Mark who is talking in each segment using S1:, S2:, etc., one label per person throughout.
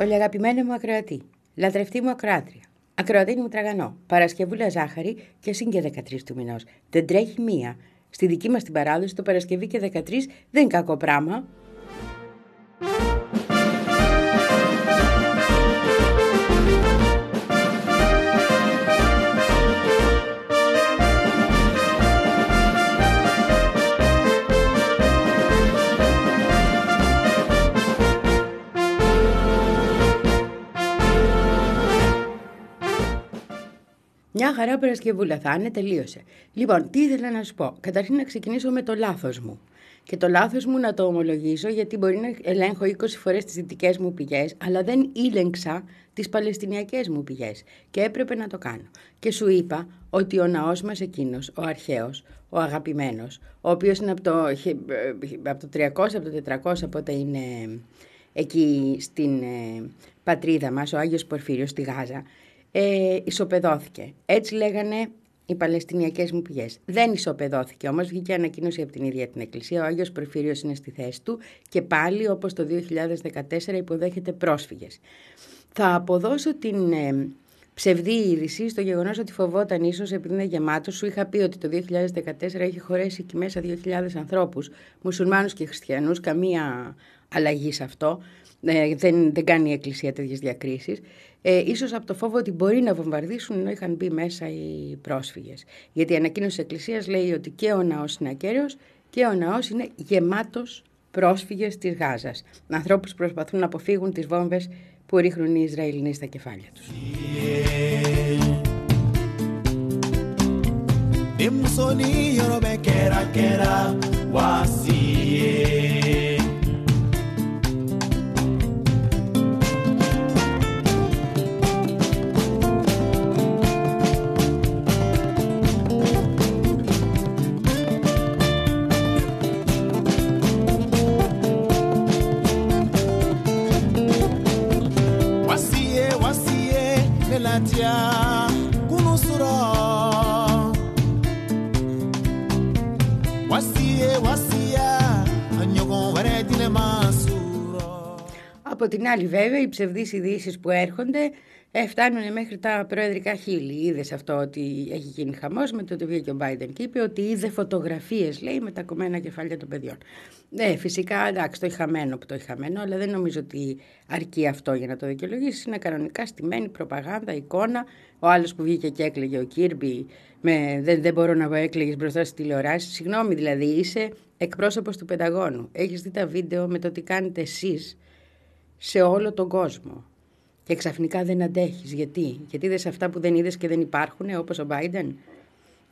S1: Πολύ αγαπημένη μου ακροατή, λατρευτή μου ακροάτρια, ακροατήνη μου τραγανό, Παρασκευούλα ζάχαρη και συν και 13 του μηνός. Δεν τρέχει μία. Στη δική μας την παράδοση το Παρασκευή και 13 δεν είναι κακό πράγμα. Μια χαρά Παρασκευούλα θα είναι, τελείωσε. Λοιπόν, τι ήθελα να σου πω. Καταρχήν να ξεκινήσω με το λάθος μου. Και το λάθος μου να το ομολογήσω γιατί μπορεί να ελέγχω 20 φορές τις δυτικές μου πηγές, αλλά δεν ήλεγξα τις παλαιστινιακές μου πηγές. Και έπρεπε να το κάνω. Και σου είπα ότι ο ναός μας εκείνος, ο αρχαίος, ο αγαπημένος, ο οποίος είναι από το, από το 300, από το 400, πότε είναι εκεί στην ε, πατρίδα μας, ο Άγιος Πορφύριος στη Γάζα, ε, ισοπεδώθηκε. Έτσι λέγανε οι Παλαιστινιακές μου πηγές. Δεν ισοπεδώθηκε όμως, βγήκε ανακοίνωση από την ίδια την Εκκλησία. Ο Άγιος Προφύριος είναι στη θέση του και πάλι όπως το 2014 υποδέχεται πρόσφυγες. Θα αποδώσω την ε, ψευδή είδηση στο γεγονός ότι φοβόταν ίσως επειδή είναι γεμάτος. Σου είχα πει ότι το 2014 έχει χωρέσει εκεί μέσα 2.000 ανθρώπους, μουσουλμάνους και χριστιανούς, καμία αλλαγή σε αυτό. Ε, δεν, δεν κάνει η Εκκλησία τέτοιες διακρίσεις. Ε, ίσως από το φόβο ότι μπορεί να βομβαρδίσουν ενώ είχαν μπει μέσα οι πρόσφυγες. Γιατί η ανακοίνωση της Εκκλησίας λέει ότι και ο ναός είναι ακέραιος και ο ναός είναι γεμάτος πρόσφυγες της Γάζας. Ανθρώπους που προσπαθούν να αποφύγουν τις βόμβες που ρίχνουν οι Ισραηλινοί στα κεφάλια τους. Από την άλλη βέβαια οι ψευδείς ειδήσεις που έρχονται ε, φτάνουν μέχρι τα προεδρικά χείλη. Είδες αυτό ότι έχει γίνει χαμός με το ότι βγήκε ο Biden και είπε ότι είδε φωτογραφίες, λέει, με τα κομμένα κεφάλια των παιδιών. Ναι, φυσικά εντάξει, το έχει χαμένο που το έχει χαμένο, αλλά δεν νομίζω ότι αρκεί αυτό για να το δικαιολογήσει. Είναι κανονικά στημένη προπαγάνδα, εικόνα. Ο άλλος που βγήκε και έκλαιγε, ο Κίρμπι, με, δεν, δεν μπορώ να έκλαιγες μπροστά στι τηλεοράσει. Συγγνώμη, δηλαδή είσαι εκπρόσωπος του Πενταγώνου. Έχεις δει τα βίντεο με το τι κάνετε εσείς σε όλο τον κόσμο. Και ξαφνικά δεν αντέχεις. Γιατί, γιατί είδες αυτά που δεν είδες και δεν υπάρχουν, όπως ο Biden;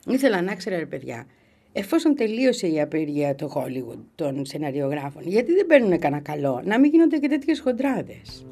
S1: Ήθελα να ξέρω, ρε παιδιά, εφόσον τελείωσε η απεργία του Hollywood των σεναριογράφων, γιατί δεν παίρνουν κανένα καλό, να μην γίνονται και τέτοιες χοντράδες;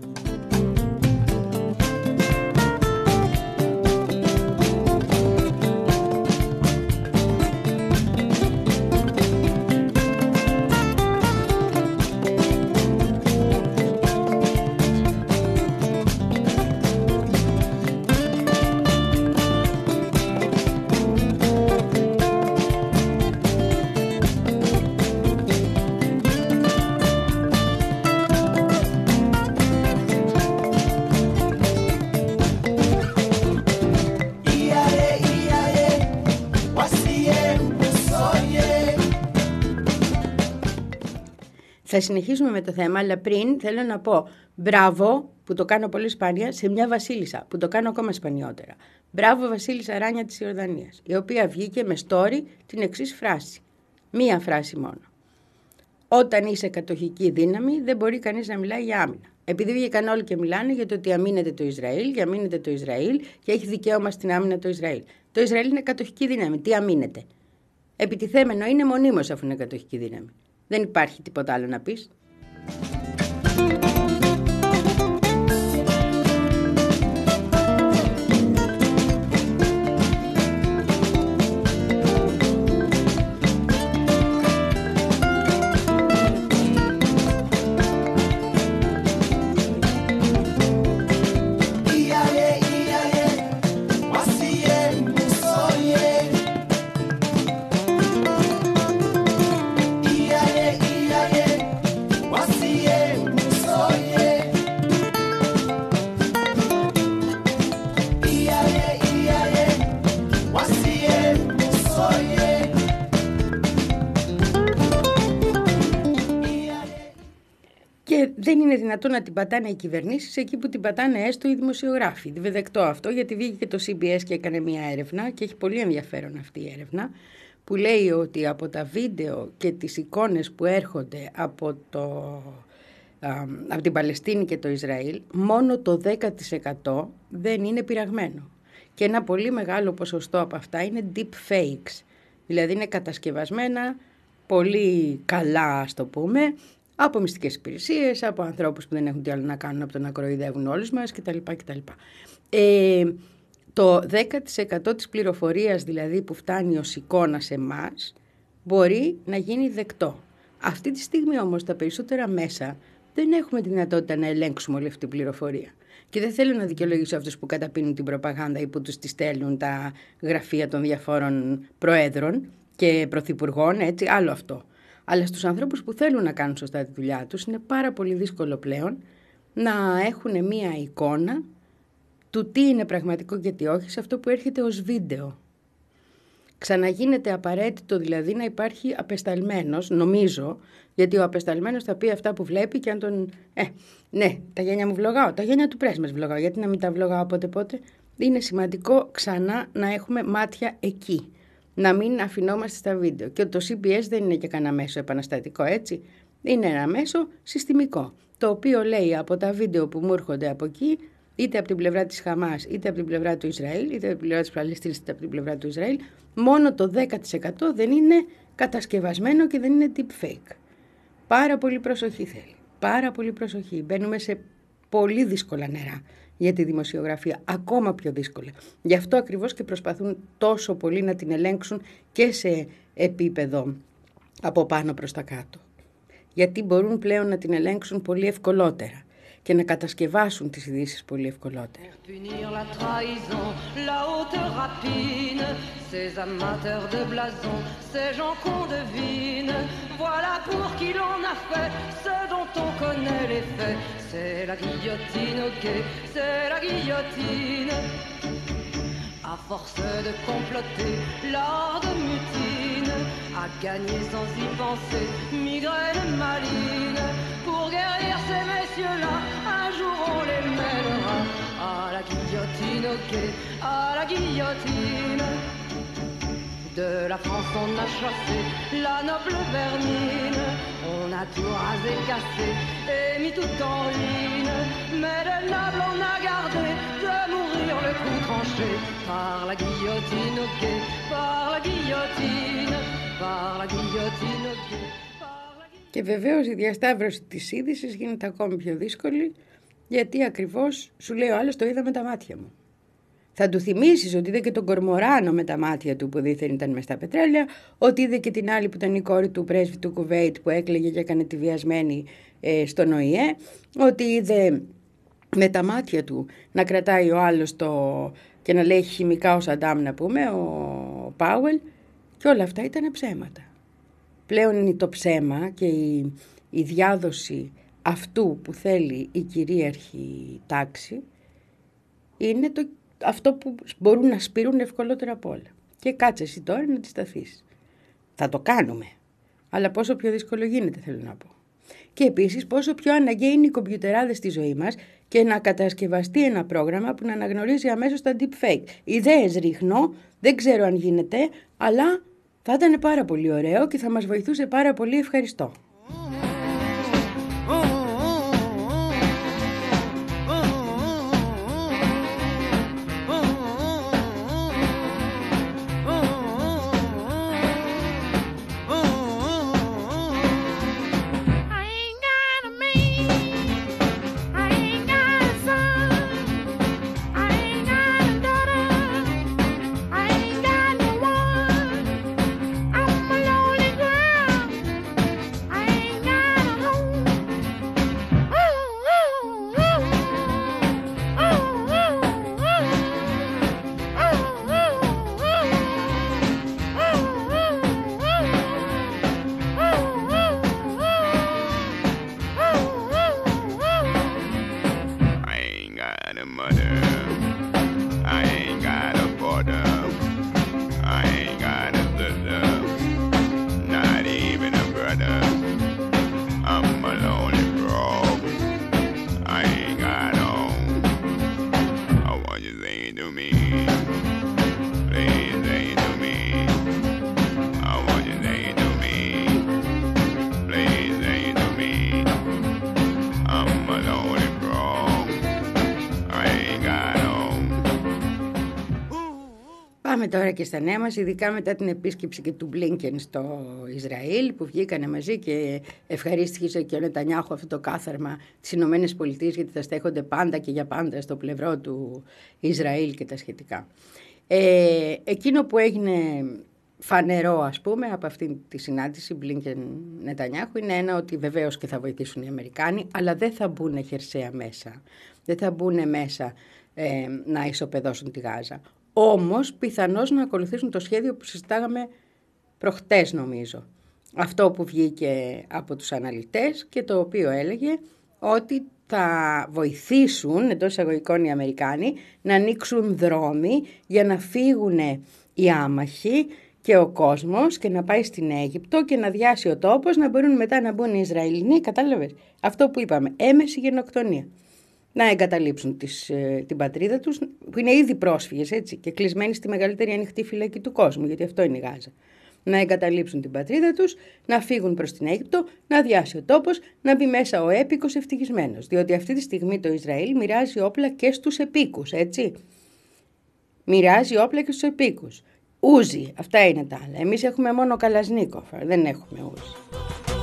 S1: Θα συνεχίσουμε με το θέμα, αλλά πριν θέλω να πω μπράβο, που το κάνω πολύ σπάνια, σε μια βασίλισσα, που το κάνω ακόμα σπανιότερα. Μπράβο Βασίλισσα Ράνια της Ιορδανίας, η οποία βγήκε με story την εξής φράση. Μία φράση μόνο. Όταν είσαι κατοχική δύναμη, δεν μπορεί κανείς να μιλάει για άμυνα. Επειδή βγήκαν όλοι και μιλάνε για το ότι αμήνεται το Ισραήλ, για αμήνεται το Ισραήλ και έχει δικαίωμα στην άμυνα το Ισραήλ. Το Ισραήλ είναι κατοχική δύναμη. Τι αμήνεται; Επιτιθέμενο είναι μονίμως αφού είναι κατοχική δύναμη. Δεν υπάρχει τίποτα άλλο να πεις. Δυνατόν να την πατάνε οι κυβερνήσεις εκεί που την πατάνε έστω οι δημοσιογράφοι. Δεκτό αυτό, γιατί βγήκε και το CBS και έκανε μια έρευνα και έχει πολύ ενδιαφέρον αυτή η έρευνα που λέει ότι από τα βίντεο και τις εικόνες που έρχονται από, το, από την Παλαιστίνη και το Ισραήλ, μόνο το 10% δεν είναι πειραγμένο. Και ένα πολύ μεγάλο ποσοστό από αυτά είναι deep fakes, δηλαδή είναι κατασκευασμένα πολύ καλά, ας το πούμε, από μυστικές υπηρεσίες, από ανθρώπους που δεν έχουν τι άλλο να κάνουν από το να κοροϊδεύουν όλους μας κτλ. κτλ. Ε, το 10% της πληροφορίας δηλαδή που φτάνει ως εικόνα σε εμάς μπορεί να γίνει δεκτό. Αυτή τη στιγμή όμως τα περισσότερα μέσα δεν έχουμε τη δυνατότητα να ελέγξουμε όλη αυτή την πληροφορία. Και δεν θέλω να δικαιολογήσω αυτούς που καταπίνουν την προπαγάνδα ή που τους τη στέλνουν τα γραφεία των διαφόρων προέδρων και πρωθυπουργών, έτσι, άλλο αυτό. Αλλά στους ανθρώπους που θέλουν να κάνουν σωστά τη δουλειά τους είναι πάρα πολύ δύσκολο πλέον να έχουν μία εικόνα του τι είναι πραγματικό και τι όχι σε αυτό που έρχεται ως βίντεο. Ξαναγίνεται απαραίτητο δηλαδή να υπάρχει απεσταλμένος, νομίζω, γιατί ο απεσταλμένος θα πει αυτά που βλέπει και αν τον... Ε, ναι, τα γένια μου βλογάω, τα γένια του πρέσμες βλογάω, γιατί να μην τα βλογάω πότε πότε. Είναι σημαντικό ξανά να έχουμε μάτια εκεί, να μην αφινόμαστε στα βίντεο. Και το CBS δεν είναι και κανένα μέσο επαναστατικό, έτσι. Είναι ένα μέσο συστημικό, το οποίο λέει από τα βίντεο που μου έρχονται από εκεί, είτε από την πλευρά της Χαμάς, είτε από την πλευρά του Ισραήλ, είτε από την πλευρά της Παλαιστίνης, είτε από την πλευρά του Ισραήλ, μόνο το 10% δεν είναι κατασκευασμένο και δεν είναι deep fake. Πάρα πολύ προσοχή θέλει. Πάρα πολύ προσοχή. Μπαίνουμε σε πολύ δύσκολα νερά για τη δημοσιογραφία, ακόμα πιο δύσκολα. Γι' αυτό ακριβώς και προσπαθούν τόσο πολύ να την ελέγξουν και σε επίπεδο από πάνω προς τα κάτω. Γιατί μπορούν πλέον να την ελέγξουν πολύ ευκολότερα και να κατασκευάσουν τις ειδήσει πολύ ευκολότερα. Ces amateurs de blason, ces gens qu'on devine, voilà pour qui l'on a fait ce dont on connaît les faits. C'est la guillotine, ok, c'est la guillotine. À force de comploter lors de mutine, à gagner sans y penser, migraine maline. Pour guérir ces messieurs-là, un jour on les mènera à la guillotine, ok, à la guillotine. De la France on a chassé la noble vermine, on a tout rasé, cassé et mis tout en ruine. Mais de noble on a gardé de mourir le cou tranché par la guillotine, ok, par la guillotine, par la guillotine, ok. Και βεβαίως η διασταύρωση της είδησης γίνεται ακόμη πιο δύσκολη γιατί ακριβώς σου λέει ο άλλος το είδα με τα μάτια μου. Θα του θυμίσεις ότι είδε και τον Κορμοράνο με τα μάτια του που δίθεν ήταν μες στα πετρέλαια, ότι είδε και την άλλη που ήταν η κόρη του πρέσβη του Κουβέιτ που έκλαιγε και έκανε τη βιασμένη ε, στον ΟΗΕ, ότι είδε με τα μάτια του να κρατάει ο άλλος το και να λέει χημικά ο Σαντάμ να πούμε, ο Πάουελ και όλα αυτά ήταν ψέματα. Πλέον είναι το ψέμα και η, η διάδοση αυτού που θέλει η κυρίαρχη τάξη είναι το αυτό που μπορούν να σπείρουν ευκολότερα από όλα. Και κάτσε εσύ τώρα να τη σταθείς. Θα το κάνουμε. Αλλά πόσο πιο δύσκολο γίνεται θέλω να πω. Και επίσης πόσο πιο αναγκαίοι είναι οι κομπιουτεράδες στη ζωή μας και να κατασκευαστεί ένα πρόγραμμα που να αναγνωρίζει αμέσως τα deepfake. Ιδέες ρίχνω, δεν ξέρω αν γίνεται, αλλά θα ήταν πάρα πολύ ωραίο και θα μας βοηθούσε πάρα πολύ ευχαριστώ. Πάμε τώρα και στα νέα μας, ειδικά μετά την επίσκεψη και του Μπλίνκεν στο Ισραήλ, που βγήκανε μαζί και ευχαρίστησε και ο Νετανιάχου αυτό το κάθαρμα της Ηνωμένες Πολιτείες, γιατί θα στέκονται πάντα και για πάντα στο πλευρό του Ισραήλ και τα σχετικά. Ε, εκείνο που έγινε φανερό ας πούμε από αυτή τη συνάντηση Μπλίνκεν Νετανιάχου είναι ένα ότι βεβαίως και θα βοηθήσουν οι Αμερικάνοι αλλά δεν θα μπουν χερσαία μέσα. Δεν θα μπουν μέσα ε, να ισοπεδώσουν τη Γάζα. Όμως πιθανώς να ακολουθήσουν το σχέδιο που συζητάγαμε προχτές νομίζω. Αυτό που βγήκε από τους αναλυτές και το οποίο έλεγε ότι θα βοηθήσουν εντός εισαγωγικών οι Αμερικάνοι να ανοίξουν δρόμοι για να φύγουν οι άμαχοι και ο κόσμος και να πάει στην Αίγυπτο και να διάσει ο τόπος να μπορούν μετά να μπουν οι Ισραηλινοί, κατάλαβες, αυτό που είπαμε, έμεση γενοκτονία. Να εγκαταλείψουν τις, ε, την πατρίδα τους, που είναι ήδη πρόσφυγες έτσι, και κλεισμένοι στη μεγαλύτερη ανοιχτή φυλακή του κόσμου, γιατί αυτό είναι η Γάζα. Να εγκαταλείψουν την πατρίδα τους, να φύγουν προς την Αίγυπτο, να διάσει ο τόπος, να μπει μέσα ο έπικος ευτυχισμένος. Διότι αυτή τη στιγμή το Ισραήλ μοιράζει όπλα και στους επίκους, έτσι. Μοιράζει όπλα και στους επίκους. Ούζι, αυτά είναι τα άλλα. Εμείς έχουμε μόνο καλασνίκοφ, δεν έχουμε ούζι.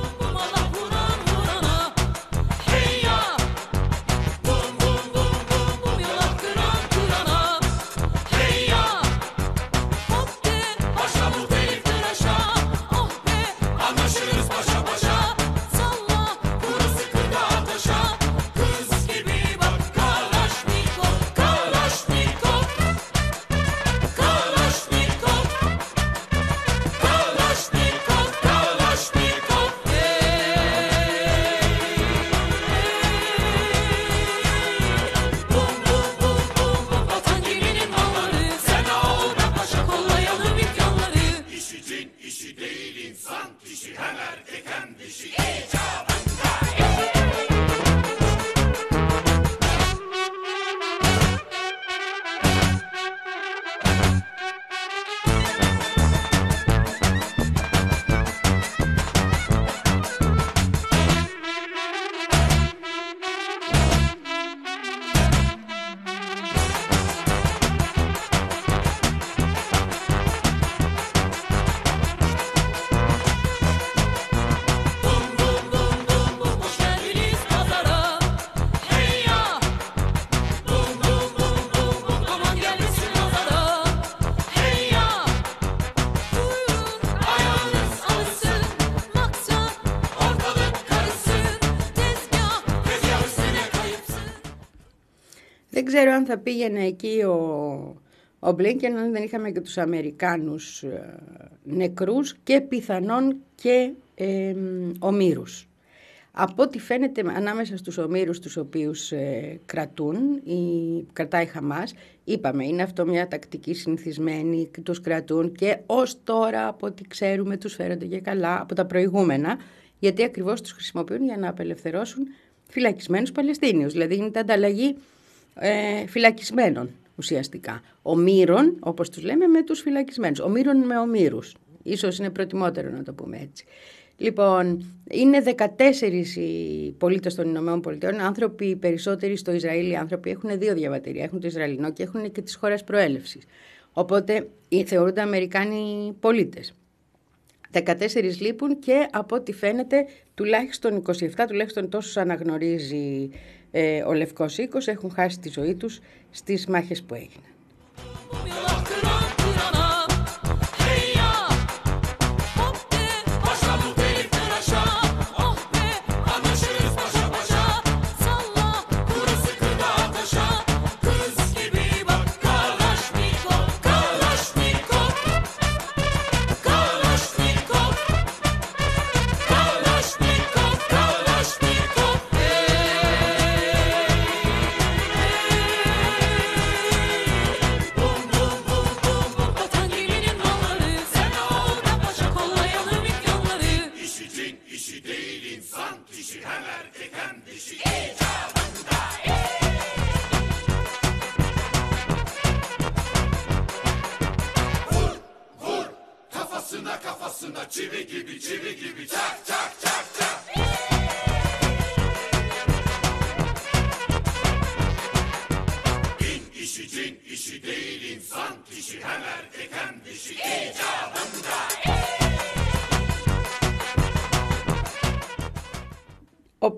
S1: Αν θα πήγαινε εκεί ο, ο Μπλίνκεν αν δεν είχαμε και τους Αμερικάνους ε, νεκρούς και πιθανόν και ε, ομήρους. Από ό,τι φαίνεται ανάμεσα στους ομήρους τους οποίους ε, κρατούν, η, κρατάει Χαμάς, είπαμε είναι αυτό μια τακτική συνηθισμένη, τους κρατούν και ως τώρα από ό,τι ξέρουμε τους φέρονται και καλά από τα προηγούμενα, γιατί ακριβώς τους χρησιμοποιούν για να απελευθερώσουν φυλακισμένους Παλαιστίνιους. Δηλαδή είναι τα ανταλλαγή ε, φυλακισμένων ουσιαστικά. Ομήρων, όπως τους λέμε, με τους φυλακισμένους. Ομήρων με ομήρους. Ίσως είναι προτιμότερο να το πούμε έτσι. Λοιπόν, είναι 14 οι πολίτες των Ηνωμένων Πολιτειών. Άνθρωποι, οι περισσότεροι στο Ισραήλ, οι άνθρωποι έχουν δύο διαβατήρια. Έχουν το Ισραηλινό και έχουν και τη χώρα προέλευσης. Οπότε θεωρούνται Αμερικάνοι πολίτες. 14 λείπουν και από ό,τι φαίνεται τουλάχιστον 27, τουλάχιστον τόσους αναγνωρίζει ε, ο Λευκός Οίκος έχουν χάσει τη ζωή τους στις μάχες που έγιναν.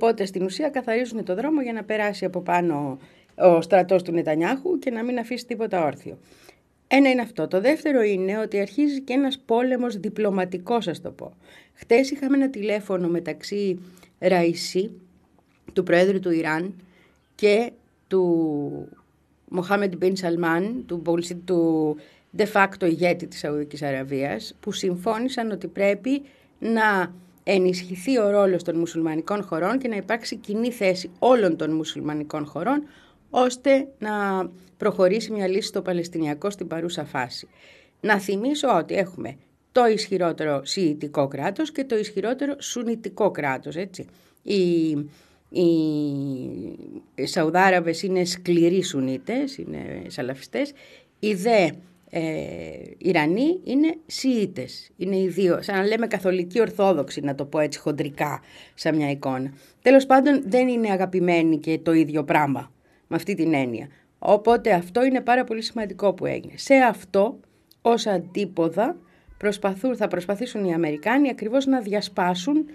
S1: Οπότε στην ουσία καθαρίζουν το δρόμο για να περάσει από πάνω ο στρατός του Νετανιάχου και να μην αφήσει τίποτα όρθιο. Ένα είναι αυτό. Το δεύτερο είναι ότι αρχίζει και ένας πόλεμος διπλωματικός, ας το πω. Χτες είχαμε ένα τηλέφωνο μεταξύ Ραϊσί, του Πρόεδρου του Ιράν, και του Μοχάμεντ Μπιν Σαλμάν, του, του de facto ηγέτη της Σαουδικής Αραβίας, που συμφώνησαν ότι πρέπει να ενισχυθεί ο ρόλος των μουσουλμανικών χωρών και να υπάρξει κοινή θέση όλων των μουσουλμανικών χωρών ώστε να προχωρήσει μια λύση στο Παλαιστινιακό στην παρούσα φάση. Να θυμίσω ότι έχουμε το ισχυρότερο Σιητικό κράτος και το ισχυρότερο Σουνητικό κράτος, έτσι. Οι, οι Σαουδάραβες είναι σκληροί Σουνίτες, είναι Σαλαφιστές. Οι δε ε, Ιρανοί είναι Σιήτες. Είναι οι δύο, σαν να λέμε καθολικοί Ορθόδοξοι, να το πω έτσι χοντρικά, σαν μια εικόνα. Τέλος πάντων δεν είναι αγαπημένοι και το ίδιο πράγμα, με αυτή την έννοια. Οπότε αυτό είναι πάρα πολύ σημαντικό που έγινε. Σε αυτό, ως αντίποδα, προσπαθούν, θα προσπαθήσουν οι Αμερικάνοι ακριβώς να διασπάσουν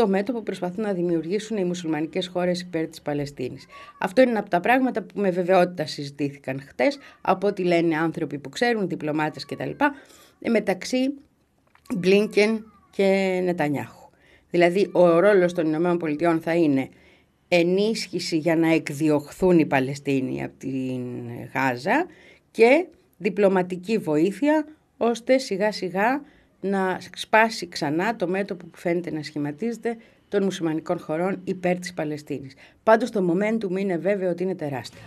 S1: το μέτωπο που προσπαθούν να δημιουργήσουν οι μουσουλμανικές χώρες υπέρ της Παλαιστίνης. Αυτό είναι ένα από τα πράγματα που με βεβαιότητα συζητήθηκαν χτες από ό,τι λένε άνθρωποι που ξέρουν, διπλωμάτες κτλ. μεταξύ Μπλίνκεν και Νετανιάχου. Δηλαδή ο ρόλος των ΗΠΑ θα είναι ενίσχυση για να εκδιωχθούν οι Παλαιστίνοι από την Γάζα και διπλωματική βοήθεια ώστε σιγά σιγά να σπάσει ξανά το μέτωπο που φαίνεται να σχηματίζεται των μουσουλμανικών χωρών υπέρ της Παλαιστίνης. Πάντως το momentum είναι βέβαιο ότι είναι τεράστιο.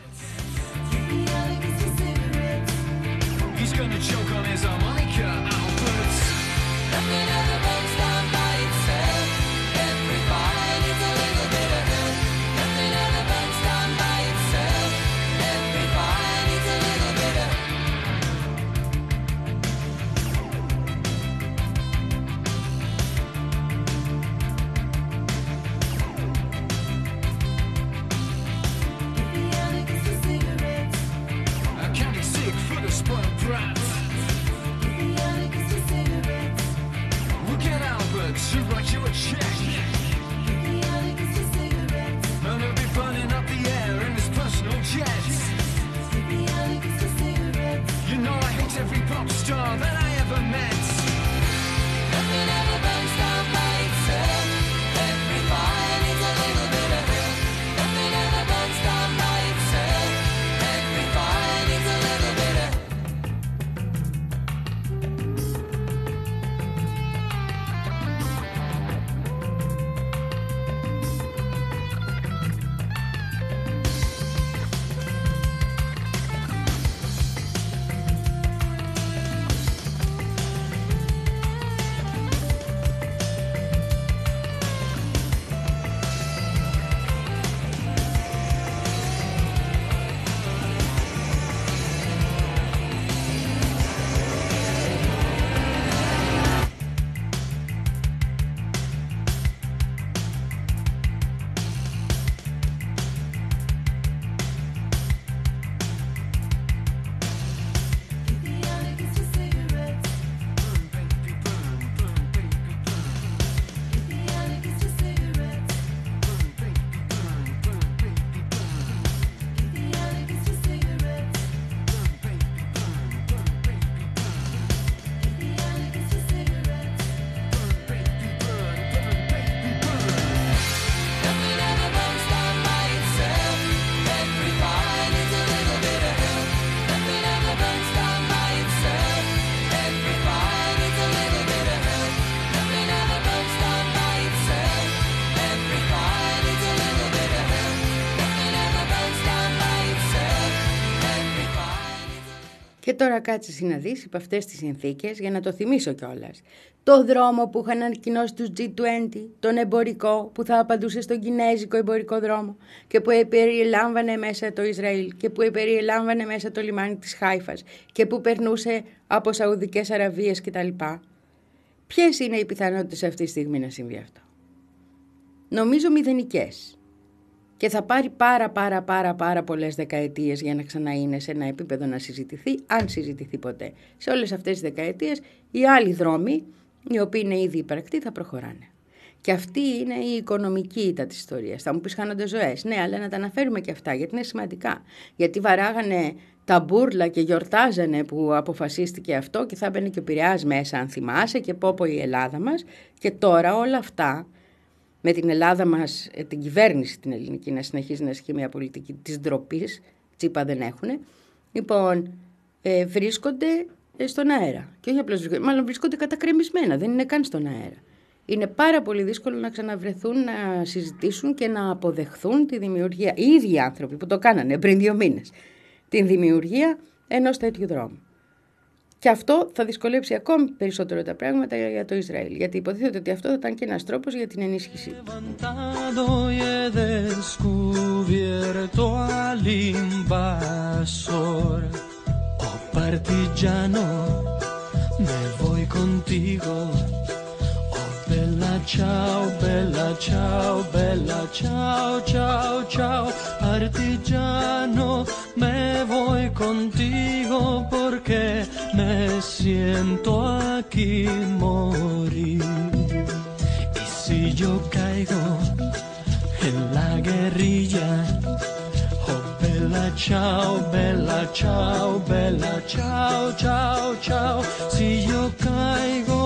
S1: Και τώρα κάτσε να δεις υπ' αυτές τις συνθήκες για να το θυμίσω κιόλας. Το δρόμο που είχαν ανακοινώσει τους G20, τον εμπορικό που θα απαντούσε στον κινέζικο εμπορικό δρόμο και που περιελάμβανε μέσα το Ισραήλ και που περιελάμβανε μέσα το λιμάνι της Χάιφας και που περνούσε από Σαουδικές Αραβίες κτλ. Ποιες είναι οι πιθανότητες αυτή τη στιγμή να συμβεί αυτό; Νομίζω μηδενικές. Και θα πάρει πάρα πάρα πάρα πάρα πολλές δεκαετίες για να ξαναείνε σε ένα επίπεδο να συζητηθεί, αν συζητηθεί ποτέ. Σε όλες αυτές τις δεκαετίες οι άλλοι δρόμοι, οι οποίοι είναι ήδη υπαρκτοί, θα προχωράνε. Και αυτή είναι η οικονομική ήττα της ιστορίας. Θα μου πεις χάνονται ζωές. Ναι, αλλά να τα αναφέρουμε και αυτά γιατί είναι σημαντικά. Γιατί βαράγανε τα μπούρλα και γιορτάζανε που αποφασίστηκε αυτό και θα έμπαινε και ο Πειραιάς μέσα αν θυμάσαι και πόπο η Ελλάδα μας και τώρα όλα αυτά με την Ελλάδα μας, ε, την κυβέρνηση την ελληνική να συνεχίζει να ισχύει μια πολιτική της ντροπής, τσίπα δεν έχουν, λοιπόν ε, βρίσκονται ε, στον αέρα. Και όχι απλώς βρίσκονται, μάλλον βρίσκονται κατακρεμισμένα, δεν είναι καν στον αέρα. Είναι πάρα πολύ δύσκολο να ξαναβρεθούν, να συζητήσουν και να αποδεχθούν τη δημιουργία, οι ίδιοι άνθρωποι που το κάνανε πριν δύο μήνες, την δημιουργία ενός τέτοιου δρόμου. Και αυτό θα δυσκολέψει ακόμη περισσότερο τα πράγματα για το Ισραήλ. Γιατί υποτίθεται ότι αυτό θα ήταν και ένας τρόπος για την ενίσχυσή ciao, bella ciao, bella ciao, ciao, ciao, artigiano, me voy contigo porque me siento aquí morir. Y si yo caigo en la guerrilla, oh bella ciao, bella ciao, bella ciao, ciao, ciao, si yo caigo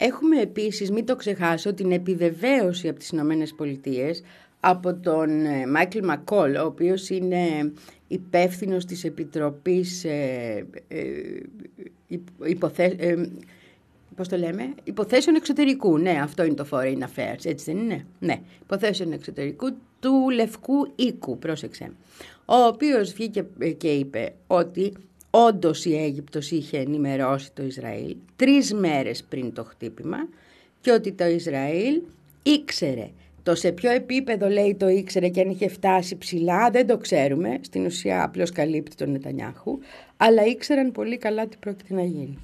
S1: Έχουμε επίσης, μην το ξεχάσω, την επιβεβαίωση από τις Ηνωμένες Πολιτείες από τον ε, Μάικλ Μακόλ, ο οποίος είναι υπεύθυνος της Επιτροπής ε, ε, υποθέ, ε, πώς το λέμε, υποθέσεων εξωτερικού. Ναι, αυτό είναι το Foreign Affairs, έτσι δεν είναι; Ναι, υποθέσεων εξωτερικού του Λευκού Οίκου, πρόσεξε. Ο οποίος βγήκε και είπε ότι Όντως η Αίγυπτος είχε ενημερώσει το Ισραήλ τρεις μέρες πριν το χτύπημα και ότι το Ισραήλ ήξερε. Το σε ποιο επίπεδο λέει το ήξερε και αν είχε φτάσει ψηλά δεν το ξέρουμε, στην ουσία απλώς καλύπτει τον Νετανιάχου, αλλά ήξεραν πολύ καλά τι πρόκειται να γίνει.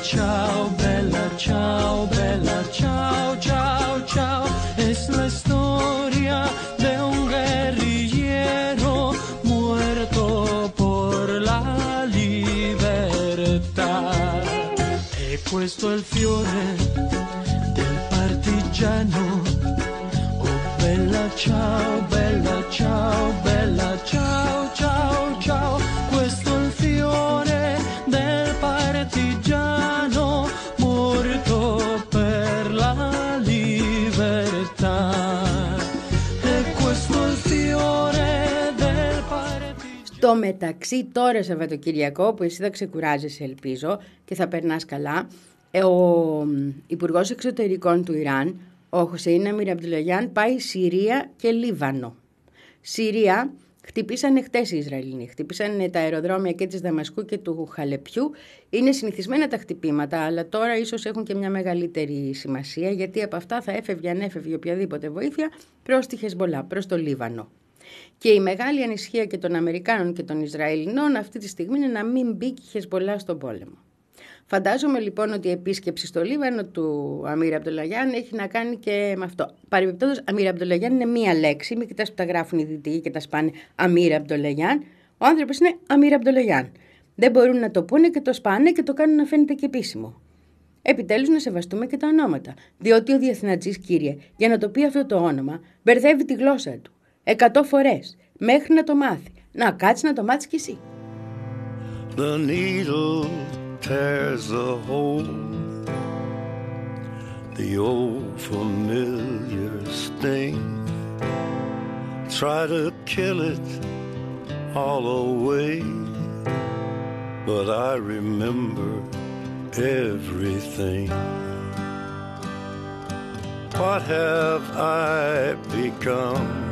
S1: Ciao, bella ciao, bella ciao, ciao, ciao. Es la historia de un guerrillero muerto por la libertà. E questo è il fiore del partigiano. Oh bella ciao, bella ciao, bella ciao, ciao, Στο μεταξύ τώρα Σαββατοκυριακό που εσύ θα ξεκουράζεσαι ελπίζω και θα περνάς καλά ο Υπουργός Εξωτερικών του Ιράν ο Χωσέιν Αμίρ Αμπτουλαγιάν πάει Συρία και Λίβανο. Συρία χτυπήσανε χτες οι Ισραηλινοί. Χτυπήσανε τα αεροδρόμια και της Δαμασκού και του Χαλεπιού. Είναι συνηθισμένα τα χτυπήματα, αλλά τώρα ίσως έχουν και μια μεγαλύτερη σημασία, γιατί από αυτά θα έφευγε αν έφευγε οποιαδήποτε βοήθεια προς τη Χεσμολά, προς το Λίβανο. Και η μεγάλη ανησυχία και των Αμερικάνων και των Ισραηλινών αυτή τη στιγμή είναι να μην μπει και η Χεσμολά στον πόλεμο. Φαντάζομαι λοιπόν ότι η επίσκεψη στο Λίβανο του Αμύρα Αμπτολαγιάν έχει να κάνει και με αυτό. Παρεμπιπτόντως, Αμύρα Αμπτολαγιάν είναι μία λέξη. Μην κοιτάς που τα γράφουν οι δυτικοί και τα σπάνε Αμύρα Αμπτολαγιάν. Ο άνθρωπος είναι Αμύρα Αμπτολαγιάν. Δεν μπορούν να το πούνε και το σπάνε και το κάνουν να φαίνεται και επίσημο. Επιτέλους να σεβαστούμε και τα ονόματα. Διότι ο διεθνατζής, κύριε, για να το πει αυτό το όνομα, μπερδεύει τη γλώσσα του. Εκατό φορέ. Μέχρι να το μάθει. Να κάτσει να το μάθει κι εσύ. The needle tears a hole. The old familiar sting. Try to kill it all away. But I remember everything. What have I become?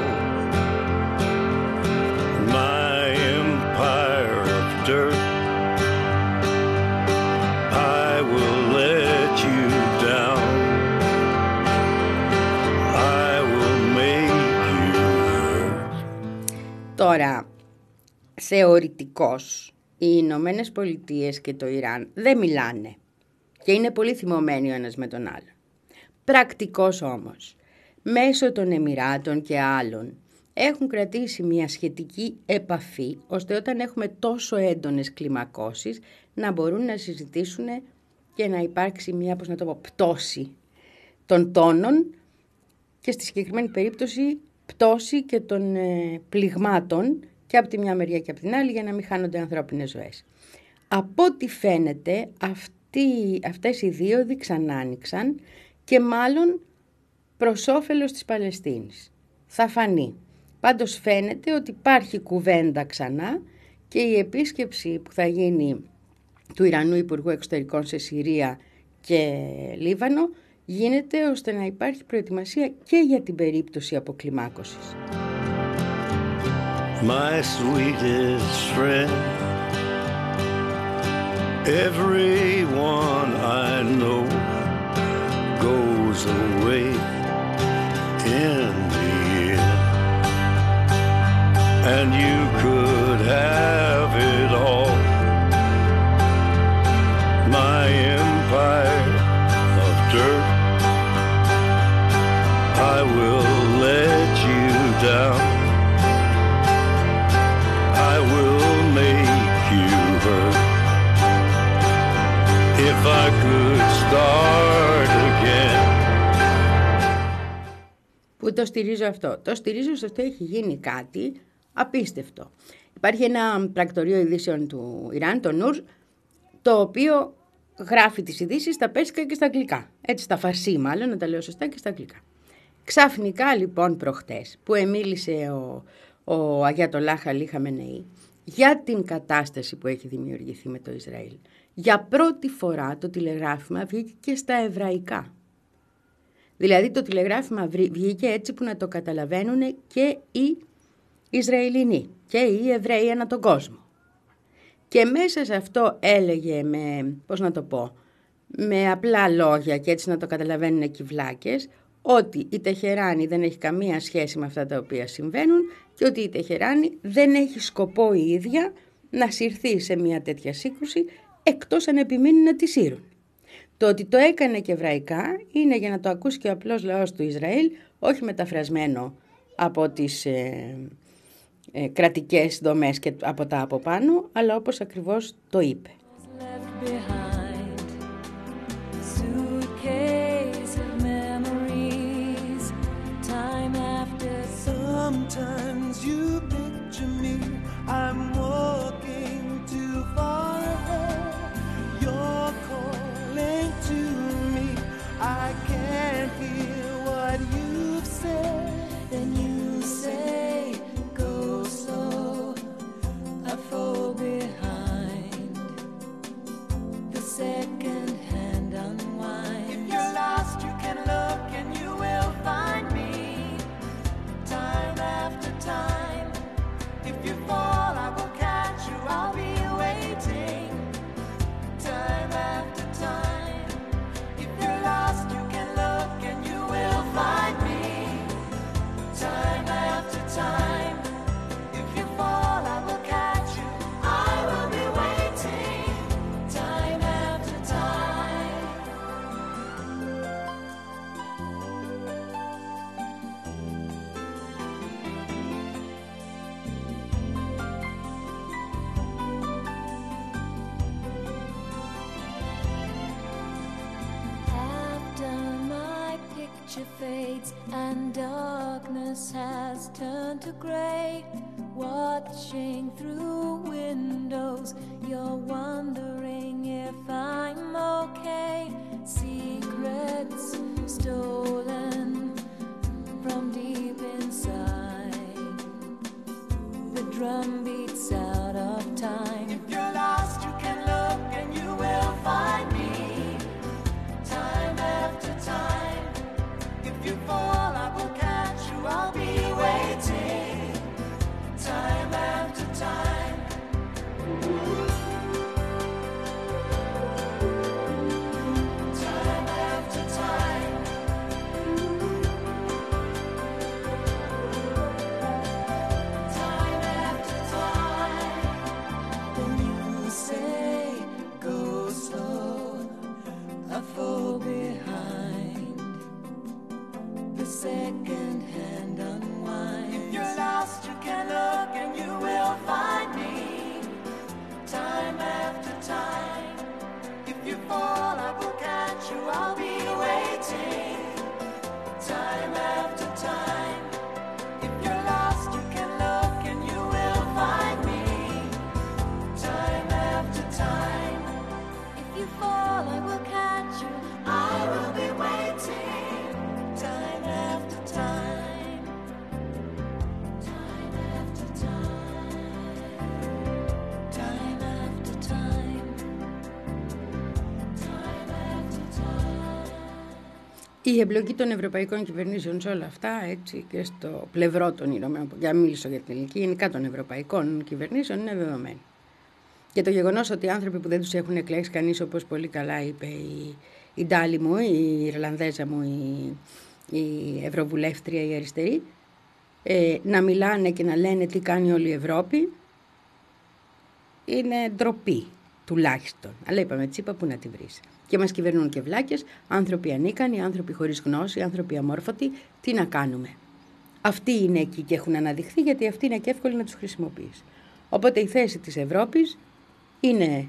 S1: Τώρα, θεωρητικώς, οι Ηνωμένες Πολιτείες και το Ιράν δεν μιλάνε και είναι πολύ θυμωμένοι ο ένας με τον άλλο. Πρακτικός όμως, μέσω των Εμμυράτων και άλλων, έχουν κρατήσει μια σχετική επαφή, ώστε όταν έχουμε τόσο έντονες κλιμακώσεις, να μπορούν να συζητήσουν και να υπάρξει μια, πώς να το πω, πτώση των τόνων και στη συγκεκριμένη περίπτωση πτώση και των ε, πληγμάτων και από τη μια μεριά και από την άλλη για να μην χάνονται ανθρώπινες ζωές. Από ό,τι φαίνεται αυτοί, αυτές οι δύο ξανά άνοιξαν και μάλλον προς όφελος της Παλαιστίνης. Θα φανεί. Πάντως φαίνεται ότι υπάρχει κουβέντα ξανά και η επίσκεψη που θα γίνει του Ιρανού Υπουργού Εξωτερικών σε Συρία και Λίβανο γίνεται ώστε να υπάρχει προετοιμασία και για την περίπτωση αποκλιμάκωσης.
S2: my sweetest friend. Everyone I know goes away in the end, and you could have it all. My empire I will let you down. I will make you hurt. If I could start again.
S1: Πού το στηρίζω αυτό. Το στηρίζω στο ότι έχει γίνει κάτι απίστευτο. Υπάρχει ένα πρακτορείο ειδήσεων του Ιράν, το Νούρ, το οποίο γράφει τις ειδήσεις στα πέσικα και στα αγγλικά. Έτσι, στα φαρσί μάλλον, να τα λέω σωστά και στα αγγλικά. Ξαφνικά λοιπόν προχτές που εμίλησε ο, ο Αγιατολά Χαλή Χαμενεή για την κατάσταση που έχει δημιουργηθεί με το Ισραήλ. Για πρώτη φορά το τηλεγράφημα βγήκε και στα εβραϊκά. Δηλαδή το τηλεγράφημα βγήκε έτσι που να το καταλαβαίνουν και οι Ισραηλινοί και οι Εβραίοι ανά τον κόσμο. Και μέσα σε αυτό έλεγε με, πώς να το πω, με απλά λόγια και έτσι να το καταλαβαίνουν οι κυβλάκες, ότι η Τεχεράνη δεν έχει καμία σχέση με αυτά τα οποία συμβαίνουν και ότι η Τεχεράνη δεν έχει σκοπό η ίδια να συρθεί σε μια τέτοια σύγκρουση εκτός αν επιμείνει να τη σύρουν. Το ότι το έκανε και εβραϊκά είναι για να το ακούσει και ο απλός λαός του Ισραήλ, όχι μεταφρασμένο από τις ε, ε, κρατικές δομές και από τα από πάνω, αλλά όπως ακριβώς το είπε.
S3: Fades and darkness has turned to gray, watching through windows, you're wondering if I'm okay. Secrets stolen from deep inside. The drum
S1: Η εμπλοκή των ευρωπαϊκών κυβερνήσεων σε όλα αυτά, έτσι και στο πλευρό των Ηνωμένων, για να μιλήσω για την ελληνική, γενικά των ευρωπαϊκών κυβερνήσεων, είναι δεδομένη. Και το γεγονός ότι οι άνθρωποι που δεν τους έχουν εκλέξει κανείς, όπως πολύ καλά είπε η, η Ντάλη μου, η Ιρλανδέζα μου, η, η Ευρωβουλεύτρια, η αριστερή, ε, να μιλάνε και να λένε τι κάνει όλη η Ευρώπη, είναι ντροπή τουλάχιστον. Αλλά είπαμε, τσίπα που να τη βρεις. Και μας κυβερνούν και βλάκες, άνθρωποι ανίκανοι, άνθρωποι χωρίς γνώση, άνθρωποι αμόρφωτοι. Τι να κάνουμε; Αυτοί είναι εκεί και έχουν αναδειχθεί γιατί αυτοί είναι και εύκολοι να τους χρησιμοποιήσει. Οπότε η θέση της Ευρώπης είναι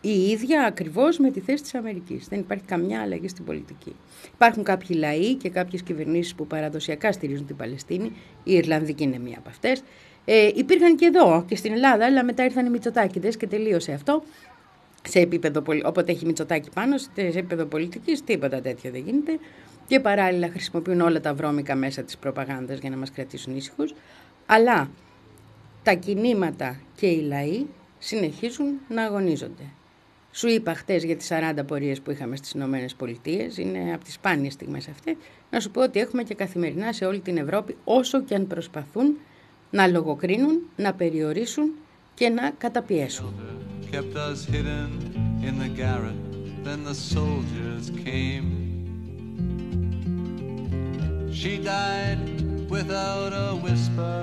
S1: η ίδια ακριβώς με τη θέση της Αμερικής. Δεν υπάρχει καμιά αλλαγή στην πολιτική. Υπάρχουν κάποιοι λαοί και κάποιες κυβερνήσεις που παραδοσιακά στηρίζουν την Παλαιστίνη. Η Ιρλανδική είναι μία από αυτές. Ε, υπήρχαν και εδώ και στην Ελλάδα, αλλά μετά ήρθαν οι Μητσοτάκηδες και τελείωσε αυτό. Σε επίπεδο, όποτε έχει Μητσοτάκη πάνω, σε επίπεδο πολιτικής, τίποτα τέτοιο δεν γίνεται. Και παράλληλα χρησιμοποιούν όλα τα βρώμικα μέσα της προπαγάνδας για να μας κρατήσουν ήσυχους. Αλλά τα κινήματα και οι λαοί συνεχίζουν να αγωνίζονται. Σου είπα χτες για τις 40 πορείες που είχαμε στις Ηνωμένες Πολιτείες, είναι από τις σπάνιες στιγμές αυτές, να σου πω ότι έχουμε και καθημερινά σε όλη την Ευρώπη, όσο και αν προσπαθούν να λογοκρίνουν, να περιορίσουν και να καταπιέσουν. She died without a whisper.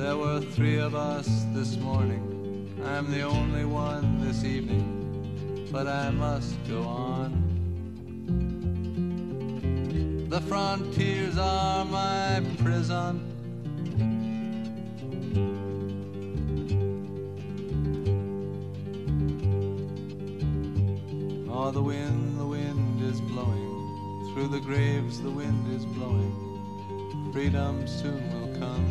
S1: There were three of us this morning. I'm the only one this evening, but I must go on. The frontiers are my prison. Oh, the wind, the wind is blowing. Through the graves, the wind is blowing. Freedom soon will come.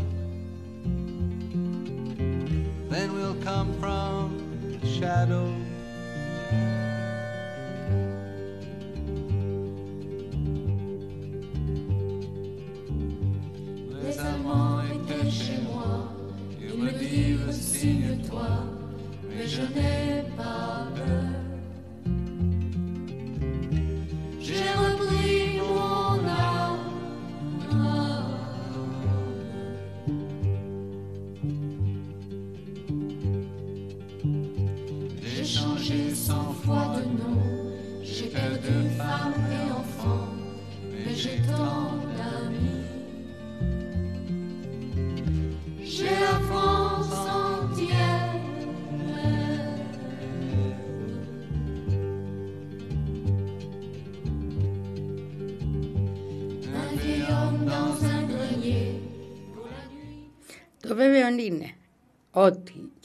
S1: Then we'll come from the shadow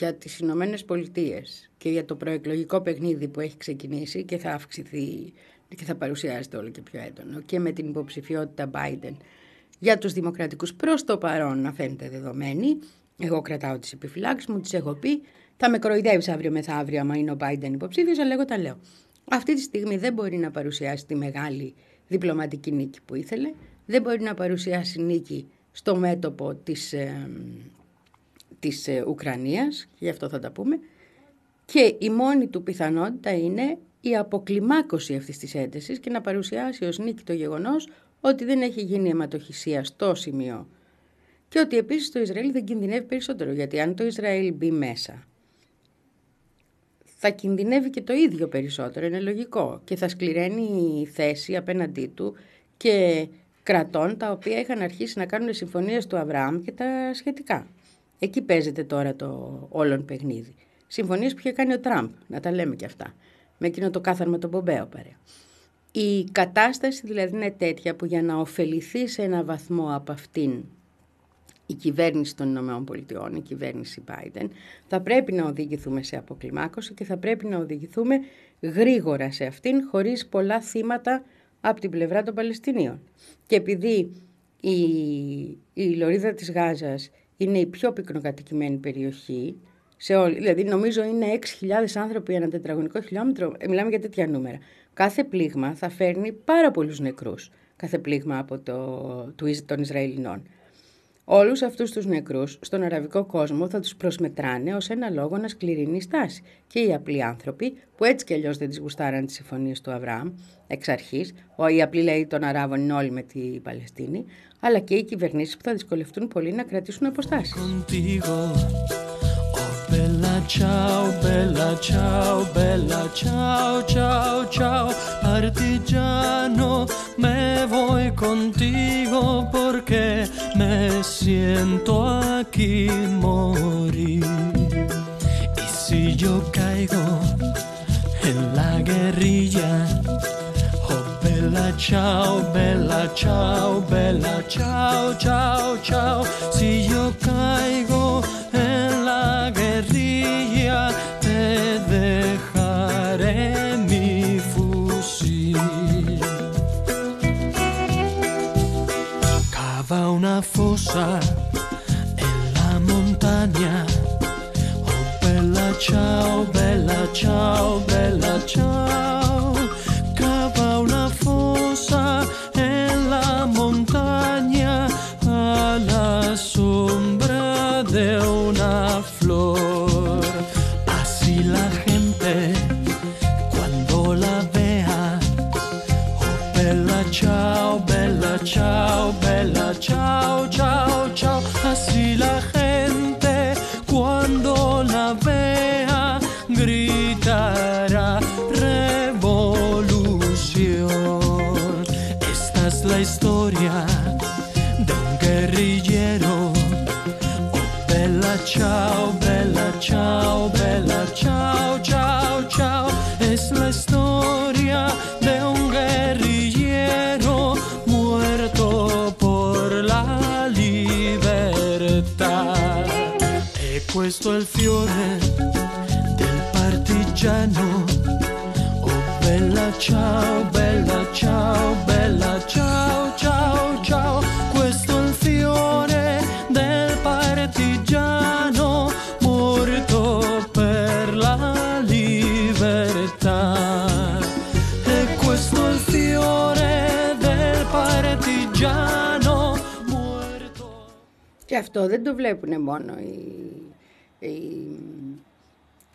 S1: για τις Ηνωμένες Πολιτείες και για το προεκλογικό παιχνίδι που έχει ξεκινήσει και θα αυξηθεί και θα παρουσιάζεται όλο και πιο έντονο και με την υποψηφιότητα Biden για τους δημοκρατικούς προς το παρόν να φαίνεται δεδομένη. Εγώ κρατάω τις επιφυλάξεις μου, τις έχω πει. Θα με κροϊδεύει αύριο μεθαύριο άμα είναι ο Biden υποψήφιος, αλλά εγώ τα λέω. Αυτή τη στιγμή δεν μπορεί να παρουσιάσει τη μεγάλη διπλωματική νίκη που ήθελε. Δεν μπορεί να παρουσιάσει νίκη στο μέτωπο της ε, της ε, Ουκρανίας, γι' αυτό θα τα πούμε, και η μόνη του πιθανότητα είναι η αποκλιμάκωση αυτής της έντασης και να παρουσιάσει ως νίκη το γεγονός ότι δεν έχει γίνει αιματοχυσία στο σημείο και ότι επίσης το Ισραήλ δεν κινδυνεύει περισσότερο, γιατί αν το Ισραήλ μπει μέσα θα κινδυνεύει και το ίδιο περισσότερο, είναι λογικό και θα σκληραίνει η θέση απέναντί του και κρατών τα οποία είχαν αρχίσει να κάνουν συμφωνίες του Αβραάμ και τα σχετικά. Εκεί παίζεται τώρα το όλον παιχνίδι. Συμφωνίες που είχε κάνει ο Τραμπ, να τα λέμε και αυτά. Με εκείνο το κάθαρμα τον Πομπέο παρέα. Η κατάσταση δηλαδή είναι τέτοια που για να ωφεληθεί σε ένα βαθμό από αυτήν η κυβέρνηση των Ηνωμένων Πολιτειών, η κυβέρνηση Biden, θα πρέπει να οδηγηθούμε σε αποκλιμάκωση και θα πρέπει να οδηγηθούμε γρήγορα σε αυτήν, χωρίς πολλά θύματα από την πλευρά των Παλαιστινίων. Και επειδή η, η λωρίδα της Γάζας είναι η πιο πυκνοκατοικημένη περιοχή. Σε όλη, δηλαδή νομίζω είναι 6.000 άνθρωποι ένα τετραγωνικό χιλιόμετρο. Ε, μιλάμε για τέτοια νούμερα. Κάθε πλήγμα θα φέρνει πάρα πολλούς νεκρούς. Κάθε πλήγμα από το, του, των Ισραηλινών. Όλους αυτούς τους νεκρούς στον αραβικό κόσμο θα τους προσμετράνε ως ένα λόγο να σκληρινή στάση και οι απλοί άνθρωποι που έτσι κι αλλιώς δεν τις γουστάραν τις συμφωνίες του Αβραάμ εξ αρχής, ο οι απλοί λέει των Αράβων είναι όλοι με τη Παλαιστίνη, αλλά και οι κυβερνήσεις που θα δυσκολευτούν πολύ να κρατήσουν αποστάσεις.
S4: Ciao, bella ciao, bella ciao, ciao, ciao, partigiano, me voy contigo porque me siento aquí morir. Y si yo caigo en la guerrilla, oh bella ciao, bella ciao, bella ciao, ciao, ciao, si yo caigo
S1: shine. Αυτό δεν το βλέπουν μόνο οι, οι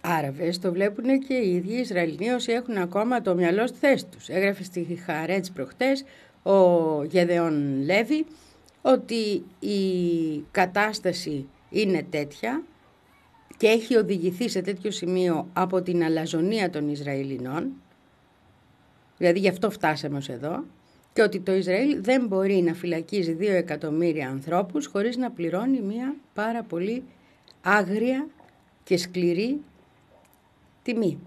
S1: Άραβες, το βλέπουν και οι ίδιοι Ισραηλοί όσοι έχουν ακόμα το μυαλό στη θέση τους. Έγραφε στη Χαρέτς προχτές ο Γεδεόν Λέβη ότι η κατάσταση είναι τέτοια και έχει οδηγηθεί σε τέτοιο σημείο από την αλαζονία των Ισραηλινών, δηλαδή γι' αυτό φτάσαμε ως εδώ, και ότι το Ισραήλ δεν μπορεί να φυλακίζει δύο εκατομμύρια ανθρώπους χωρίς να πληρώνει μια πάρα πολύ άγρια και σκληρή τιμή.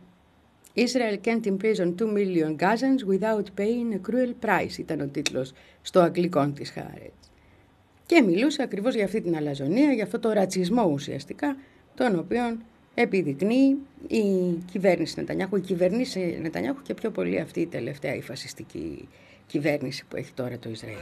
S1: Israel can't imprison 2 million Gazans without paying a cruel price ήταν ο τίτλος στο αγγλικό της Χάρετ. Και μιλούσε ακριβώς για αυτή την αλαζονία, για αυτό το ρατσισμό ουσιαστικά, τον οποίο επιδεικνύει η κυβέρνηση Νετανιάχου, η κυβέρνηση Νετανιάχου και πιο πολύ αυτή η τελευταία η φασιστική κυβέρνηση που έχει τώρα το Ισραήλ.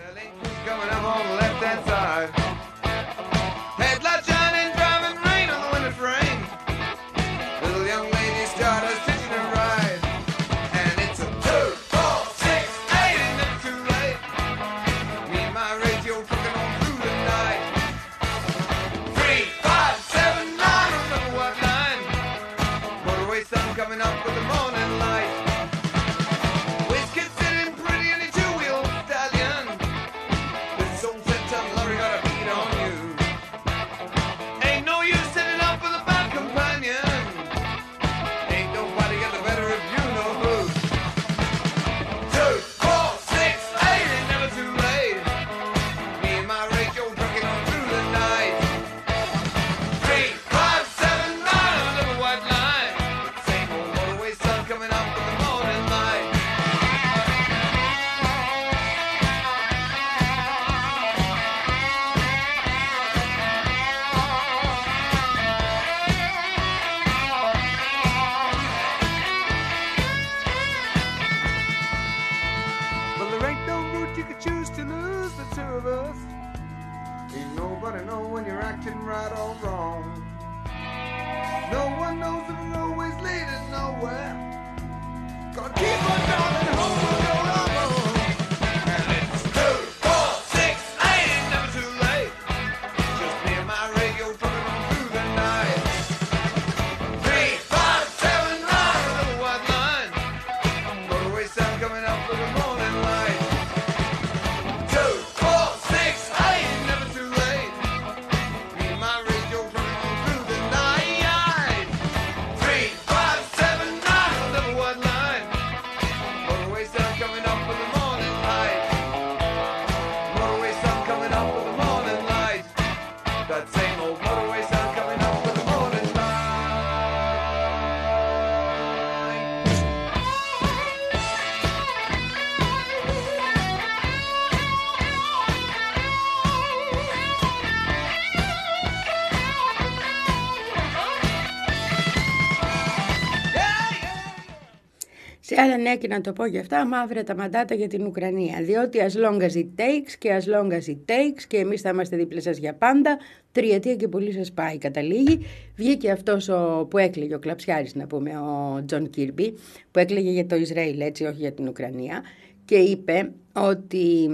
S1: Σε άλλα νέα και να το πω για αυτά, μαύρα τα μαντάτα για την Ουκρανία. Διότι as long as it takes και as long as it takes και εμείς θα είμαστε δίπλα σας για πάντα, τριετία και πολύ σας πάει καταλήγει. Βγήκε αυτός ο, που έκλαιγε ο Κλαψιάρης να πούμε, ο Τζον Κίρμπι, που έκλαιγε για το Ισραήλ έτσι, όχι για την Ουκρανία και είπε ότι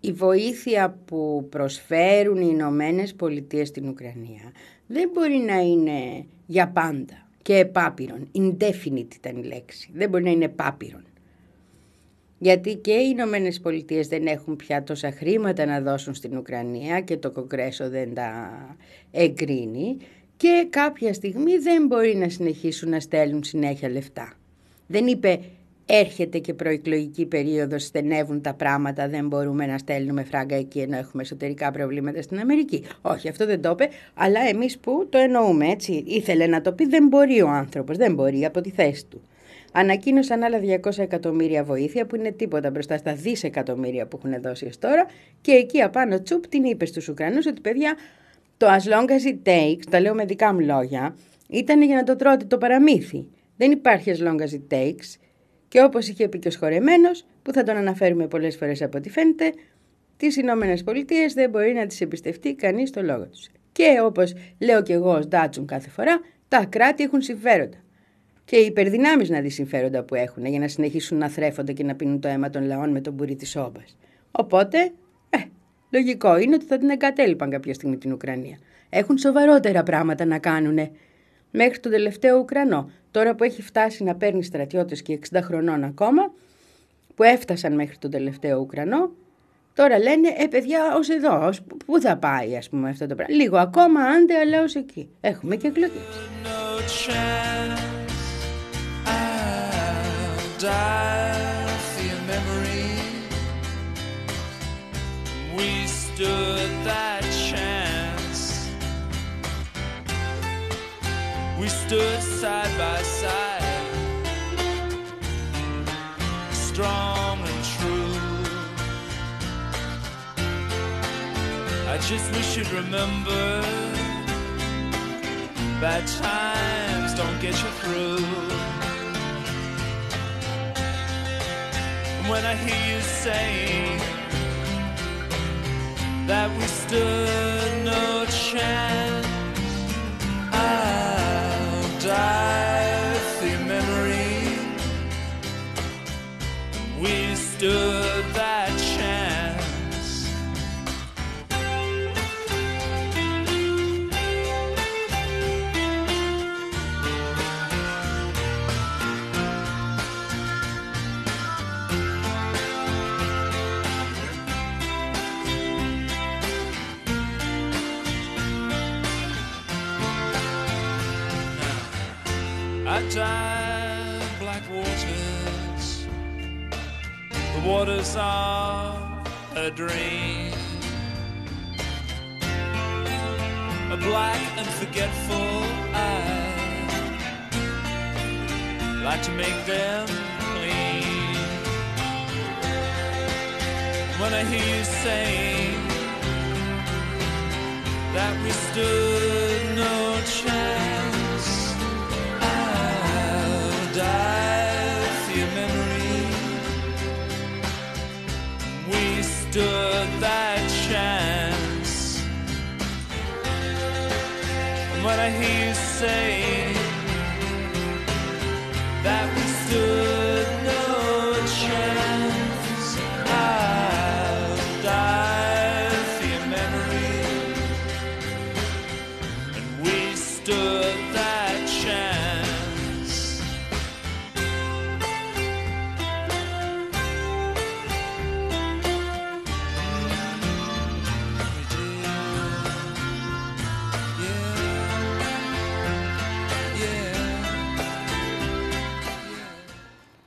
S1: η βοήθεια που προσφέρουν οι Ηνωμένες Πολιτείες στην Ουκρανία δεν μπορεί να είναι για πάντα και επ' άπειρον. Indefinite ήταν η λέξη. Δεν μπορεί να είναι επ' άπειρον. Γιατί και οι Ηνωμένες Πολιτείες δεν έχουν πια τόσα χρήματα να δώσουν στην Ουκρανία και το Κογκρέσο δεν τα εγκρίνει και κάποια στιγμή δεν μπορεί να συνεχίσουν να στέλνουν συνέχεια λεφτά. Δεν είπε έρχεται και προεκλογική περίοδος, στενεύουν τα πράγματα, δεν μπορούμε να στέλνουμε φράγκα εκεί ενώ έχουμε εσωτερικά προβλήματα στην Αμερική. Όχι, αυτό δεν το είπε, αλλά εμείς που το εννοούμε έτσι. Ήθελε να το πει, δεν μπορεί ο άνθρωπος, δεν μπορεί από τη θέση του. Ανακοίνωσαν άλλα 200 εκατομμύρια βοήθεια που είναι τίποτα μπροστά στα δισεκατομμύρια που έχουν δώσει ως τώρα και εκεί απάνω τσουπ την είπε στους Ουκρανούς ότι παιδιά το as long as it takes, τα λέω με δικά μου λόγια, ήταν για να το τρώτε το παραμύθι. Δεν υπάρχει as long as it takes. Και όπως είχε πει και ο σχορεμένος, που θα τον αναφέρουμε πολλές φορές από ό,τι φαίνεται, τις Ηνωμένες Πολιτείες δεν μπορεί να τις εμπιστευτεί κανείς το λόγο τους. Και όπως λέω και εγώ ως Ντάτσουν κάθε φορά, τα κράτη έχουν συμφέροντα. Και οι υπερδυνάμεις να δει συμφέροντα που έχουν για να συνεχίσουν να θρέφονται και να πίνουν το αίμα των λαών με τον μπουρί της όμπας. Οπότε, ε, λογικό είναι ότι θα την εγκατέλειπαν κάποια στιγμή την Ουκρανία. Έχουν σοβαρότερα πράγματα να κάνουνε μέχρι τον τελευταίο Ουκρανό. Τώρα που έχει φτάσει να παίρνει στρατιώτες και 60 χρονών ακόμα, που έφτασαν μέχρι τον τελευταίο Ουκρανό, τώρα λένε, ε παιδιά, ως εδώ, ως, πού θα πάει ας πούμε αυτό το πράγμα. Λίγο ακόμα, άντε, αλλά ως εκεί. Έχουμε και εκλογές.
S5: no chance. I'll die for your memory. We stood that We stood side by side, strong and true. I just wish you'd remember Bad times don't get you through. And when I hear you saying that we stood no chance, stood waters of a dream. A black and forgetful eye, like to make them clean. When I hear you saying that we stood no chance. I'll die stood that chance. When I hear you say that we stood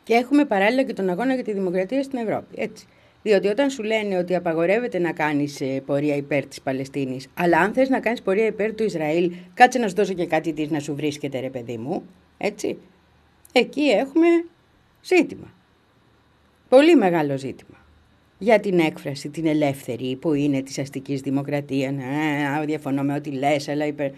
S1: Και έχουμε παράλληλα και τον αγώνα για τη δημοκρατία στην Ευρώπη. Έτσι. Διότι όταν σου λένε ότι απαγορεύεται να κάνεις πορεία υπέρ της Παλαιστίνης, αλλά αν θες να κάνεις πορεία υπέρ του Ισραήλ, κάτσε να σου δώσω και κάτι της να σου βρίσκεται, ρε παιδί μου. Έτσι. Εκεί έχουμε ζήτημα. Πολύ μεγάλο ζήτημα. Για την έκφραση, την ελεύθερη, που είναι της αστικής δημοκρατίας. Ναι, α, διαφωνώ με ό,τι λες, αλλά υπέρ.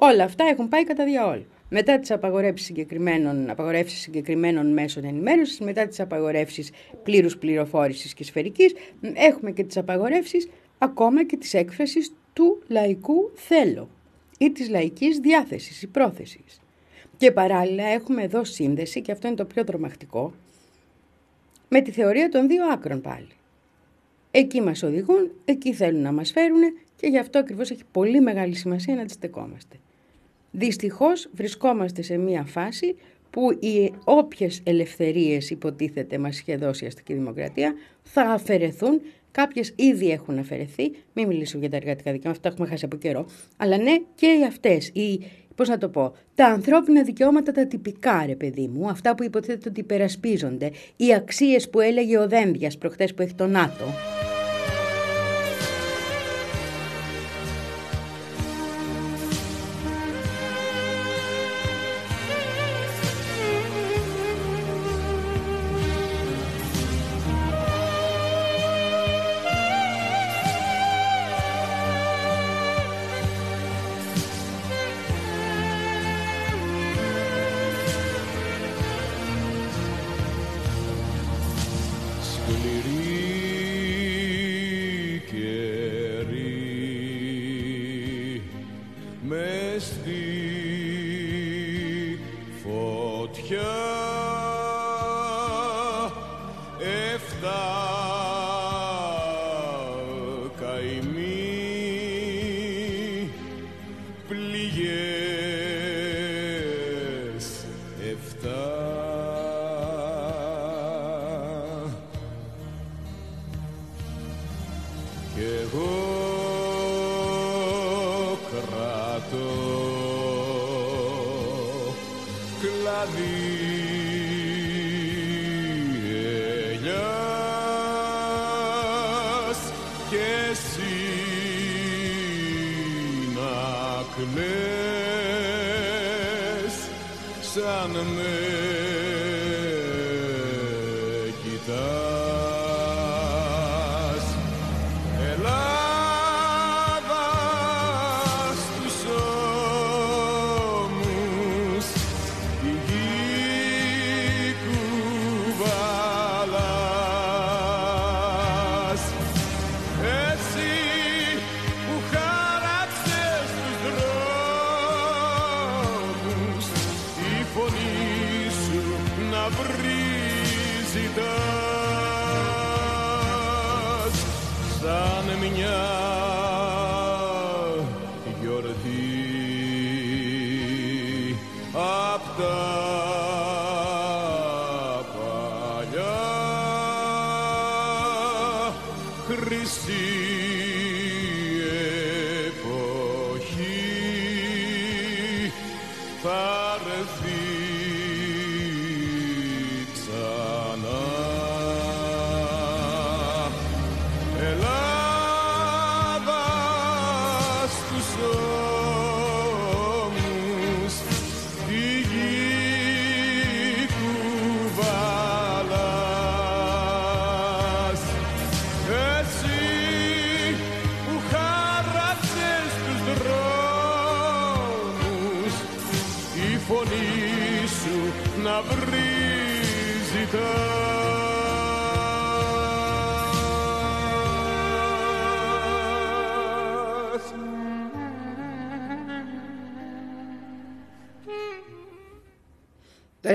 S1: Όλα αυτά έχουν πάει κατά διαόλου. Μετά τις απαγορεύσεις συγκεκριμένων, απαγορεύσεις συγκεκριμένων μέσων ενημέρωσης, μετά τις απαγορεύσεις πλήρους πληροφόρησης και σφαιρικής, έχουμε και τις απαγορεύσεις ακόμα και της έκφρασης του λαϊκού θέλω ή της λαϊκής διάθεσης ή πρόθεσης. Και παράλληλα έχουμε εδώ σύνδεση, και αυτό είναι το πιο τρομακτικό, με τη θεωρία των δύο άκρων πάλι. Εκεί μας οδηγούν, εκεί θέλουν να μας φέρουν και γι' αυτό ακριβώς έχει πολύ μεγάλη σημασία να αντιστεκόμαστε. Δυστυχώς βρισκόμαστε σε μια φάση που οι όποιες ελευθερίες υποτίθεται μας είχε δώσει η αστική δημοκρατία θα αφαιρεθούν Κάποιες ήδη έχουν αφαιρεθεί. Μην μιλήσω για τα εργατικά δικαιώματα, αυτά έχουμε χάσει από καιρό. Αλλά ναι, και οι αυτές. Πώς να το πω, τα ανθρώπινα δικαιώματα τα τυπικά, ρε παιδί μου, αυτά που υποτίθεται ότι υπερασπίζονται, οι αξίες που έλεγε ο Δένδιας προχθέ που έχει το ΝΑΤΟ.
S6: Χρυσή εποχή θα έρθει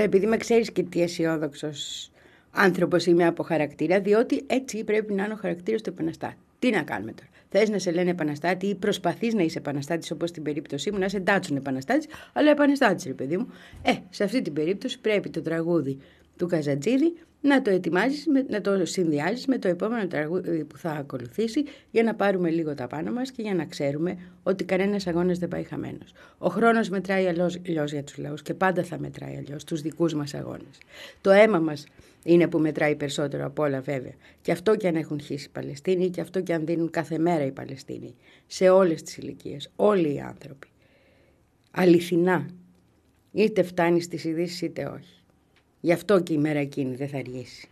S1: Τώρα, επειδή με ξέρεις και τι αισιόδοξος άνθρωπος είμαι από χαρακτήρα, διότι έτσι πρέπει να είναι ο χαρακτήρας του επαναστάτη. Τι να κάνουμε τώρα; Θες να σε λένε επαναστάτη ή προσπαθείς να είσαι επαναστάτης, όπως στην περίπτωσή μου, να είσαι ντάτσον επαναστάτης, αλλά επαναστάτης, ρε παιδί μου. Ε, σε αυτή την περίπτωση πρέπει το τραγούδι του Καζατζίδη να το ετοιμάζεις, με- να το συνδυάζεις με το επόμενο τραγούδι που θα ακολουθήσει για να πάρουμε λίγο τα πάνω μας και για να ξέρουμε ότι κανένας αγώνας δεν πάει χαμένος. Ο χρόνος μετράει αλλιώς αλλιώς για τους λαούς και πάντα θα μετράει αλλιώς τους δικούς μας αγώνες. Το αίμα μας είναι που μετράει περισσότερο από όλα βέβαια. Και αυτό και αν έχουν χύσει οι Παλαιστίνοι και αυτό και αν δίνουν κάθε μέρα οι Παλαιστίνοι. Σε όλες τις ηλικίες, όλοι οι άνθρωποι. Αληθινά. Είτε φτάνεις στις ειδήσεις είτε όχι. Γι' αυτό και η μέρα εκείνη δεν θα αργήσει.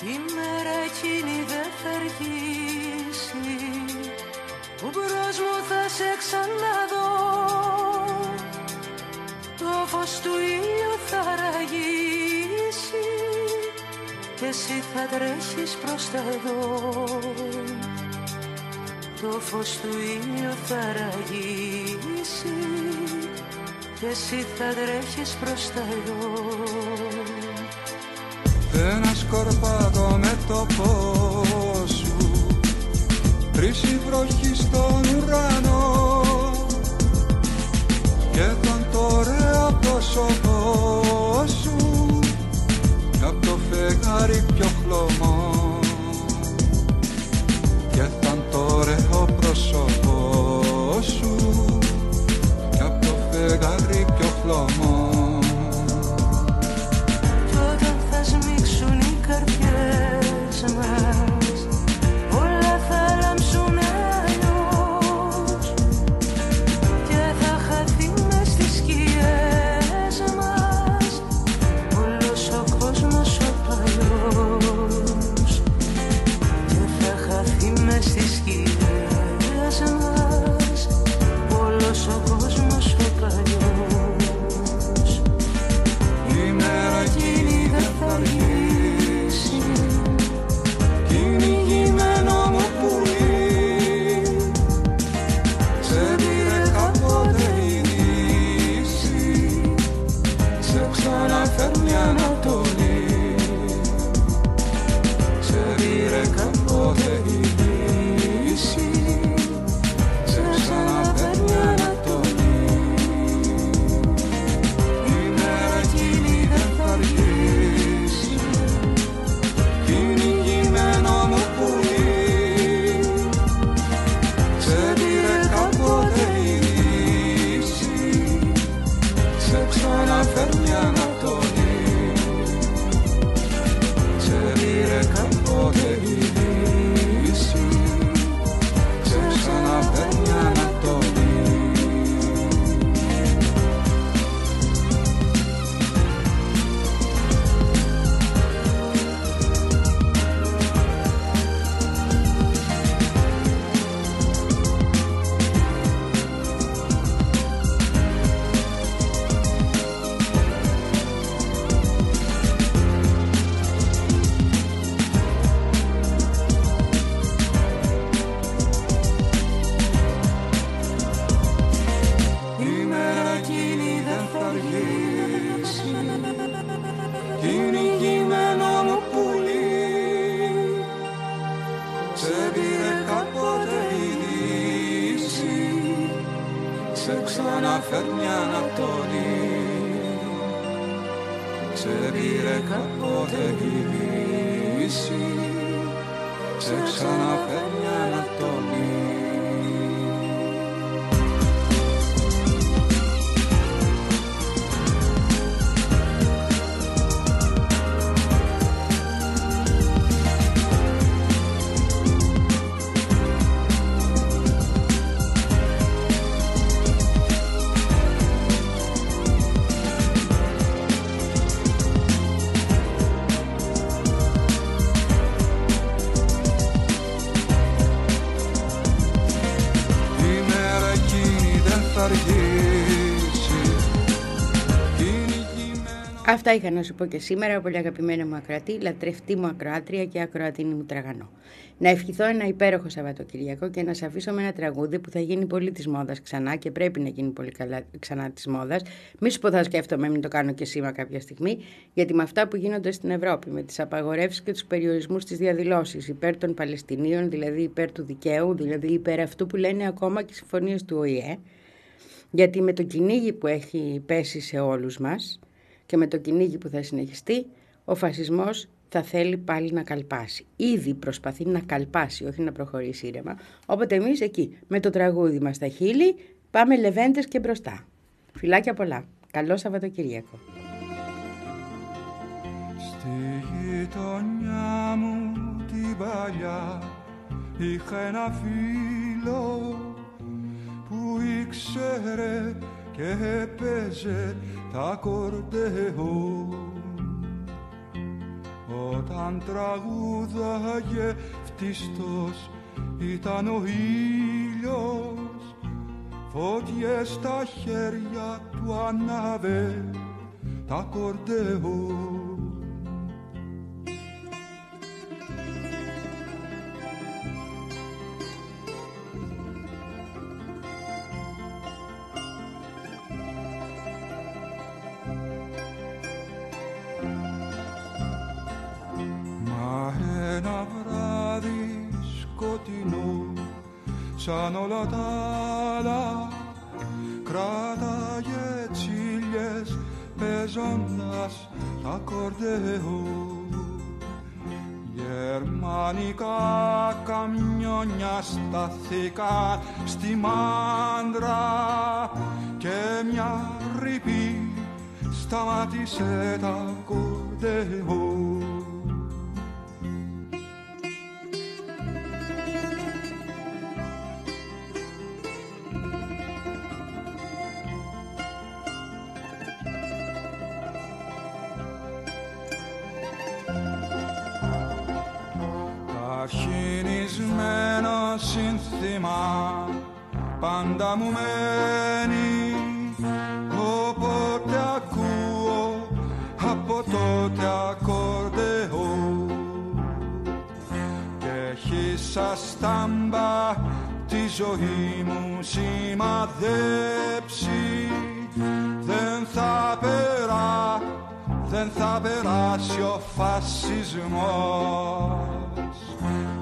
S4: Τη μέρα εκείνη δεν θα αργήσει. Που μπρος μου θα σε ξαναδώ. Το φως του ήλιου θα ραγίσει. Και εσύ θα τρέχεις προς τα δω. Το φως του ήλιου θα ραγίσει. Και εσύ θα τρέχεις προς τα δω
S7: Ένα σκορπάτο με το φως σου. Τρίσει βροχή στον ουρανό Και τον το ωραίο πρόσωπό σου. Κι απ' το φεγγάρι πιο χλωμό Και τον το ωραίο πρόσωπό σου. Κι απ' το φεγγάρι πιο χλωμό
S1: Αυτά είχα να σου πω και σήμερα, πολύ αγαπημένα μου ακροατή, λατρευτή μου ακροάτρια και ακροατίνη μου τραγανό. Να ευχηθώ ένα υπέροχο Σαββατοκυριακό και να σε αφήσω με ένα τραγούδι που θα γίνει πολύ της μόδας ξανά και πρέπει να γίνει πολύ καλά ξανά της μόδας. Μη σου πω θα σκέφτομαι, μην το κάνω και σήμερα κάποια στιγμή, γιατί με αυτά που γίνονται στην Ευρώπη, με τις απαγορεύσεις και τους περιορισμούς στις διαδηλώσεις υπέρ των Παλαιστινίων, δηλαδή υπέρ του δικαίου, δηλαδή υπέρ αυτού που λένε ακόμα και οι συμφωνίες του ΟΗΕ, γιατί με το κυνήγι που έχει πέσει σε όλους μας και με το κυνήγι που θα συνεχιστεί, ο φασισμός θα θέλει πάλι να καλπάσει. Ήδη προσπαθεί να καλπάσει, όχι να προχωρήσει ήρεμα. Οπότε εμείς εκεί, με το τραγούδι μας στα χείλη, πάμε λεβέντες και μπροστά. Φιλάκια πολλά. Καλό Σαββατοκύριακο.
S7: Στη γειτονιά μου την παλιά είχα ένα φίλο που ήξερε και έπαιζε τα κορντεόν. όταν τραγούδαγε φτιστός ήταν ο ήλιος φωτιές στα χέρια του ανάβε τα κορδέο σαν όλα τα άλλα. Κράταγε τσίλιες παίζοντας τα κορδέο Γερμανικά καμιόνια σταθήκαν στη μάντρα και μια ρηπή σταμάτησε τα κορδέο πάντα μου μένει Όποτε ακούω από τότε ακορδεό Και έχει σαν στάμπα τη ζωή μου σημαδέψει. Δεν θα περά, δεν θα περάσει ο φασισμός.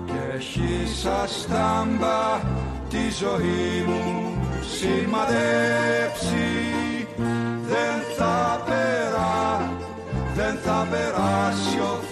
S7: Και έχει σαν στάμπα τη ζωή μου σημαδέψει. Δεν θα περά, δεν θα περάσει ο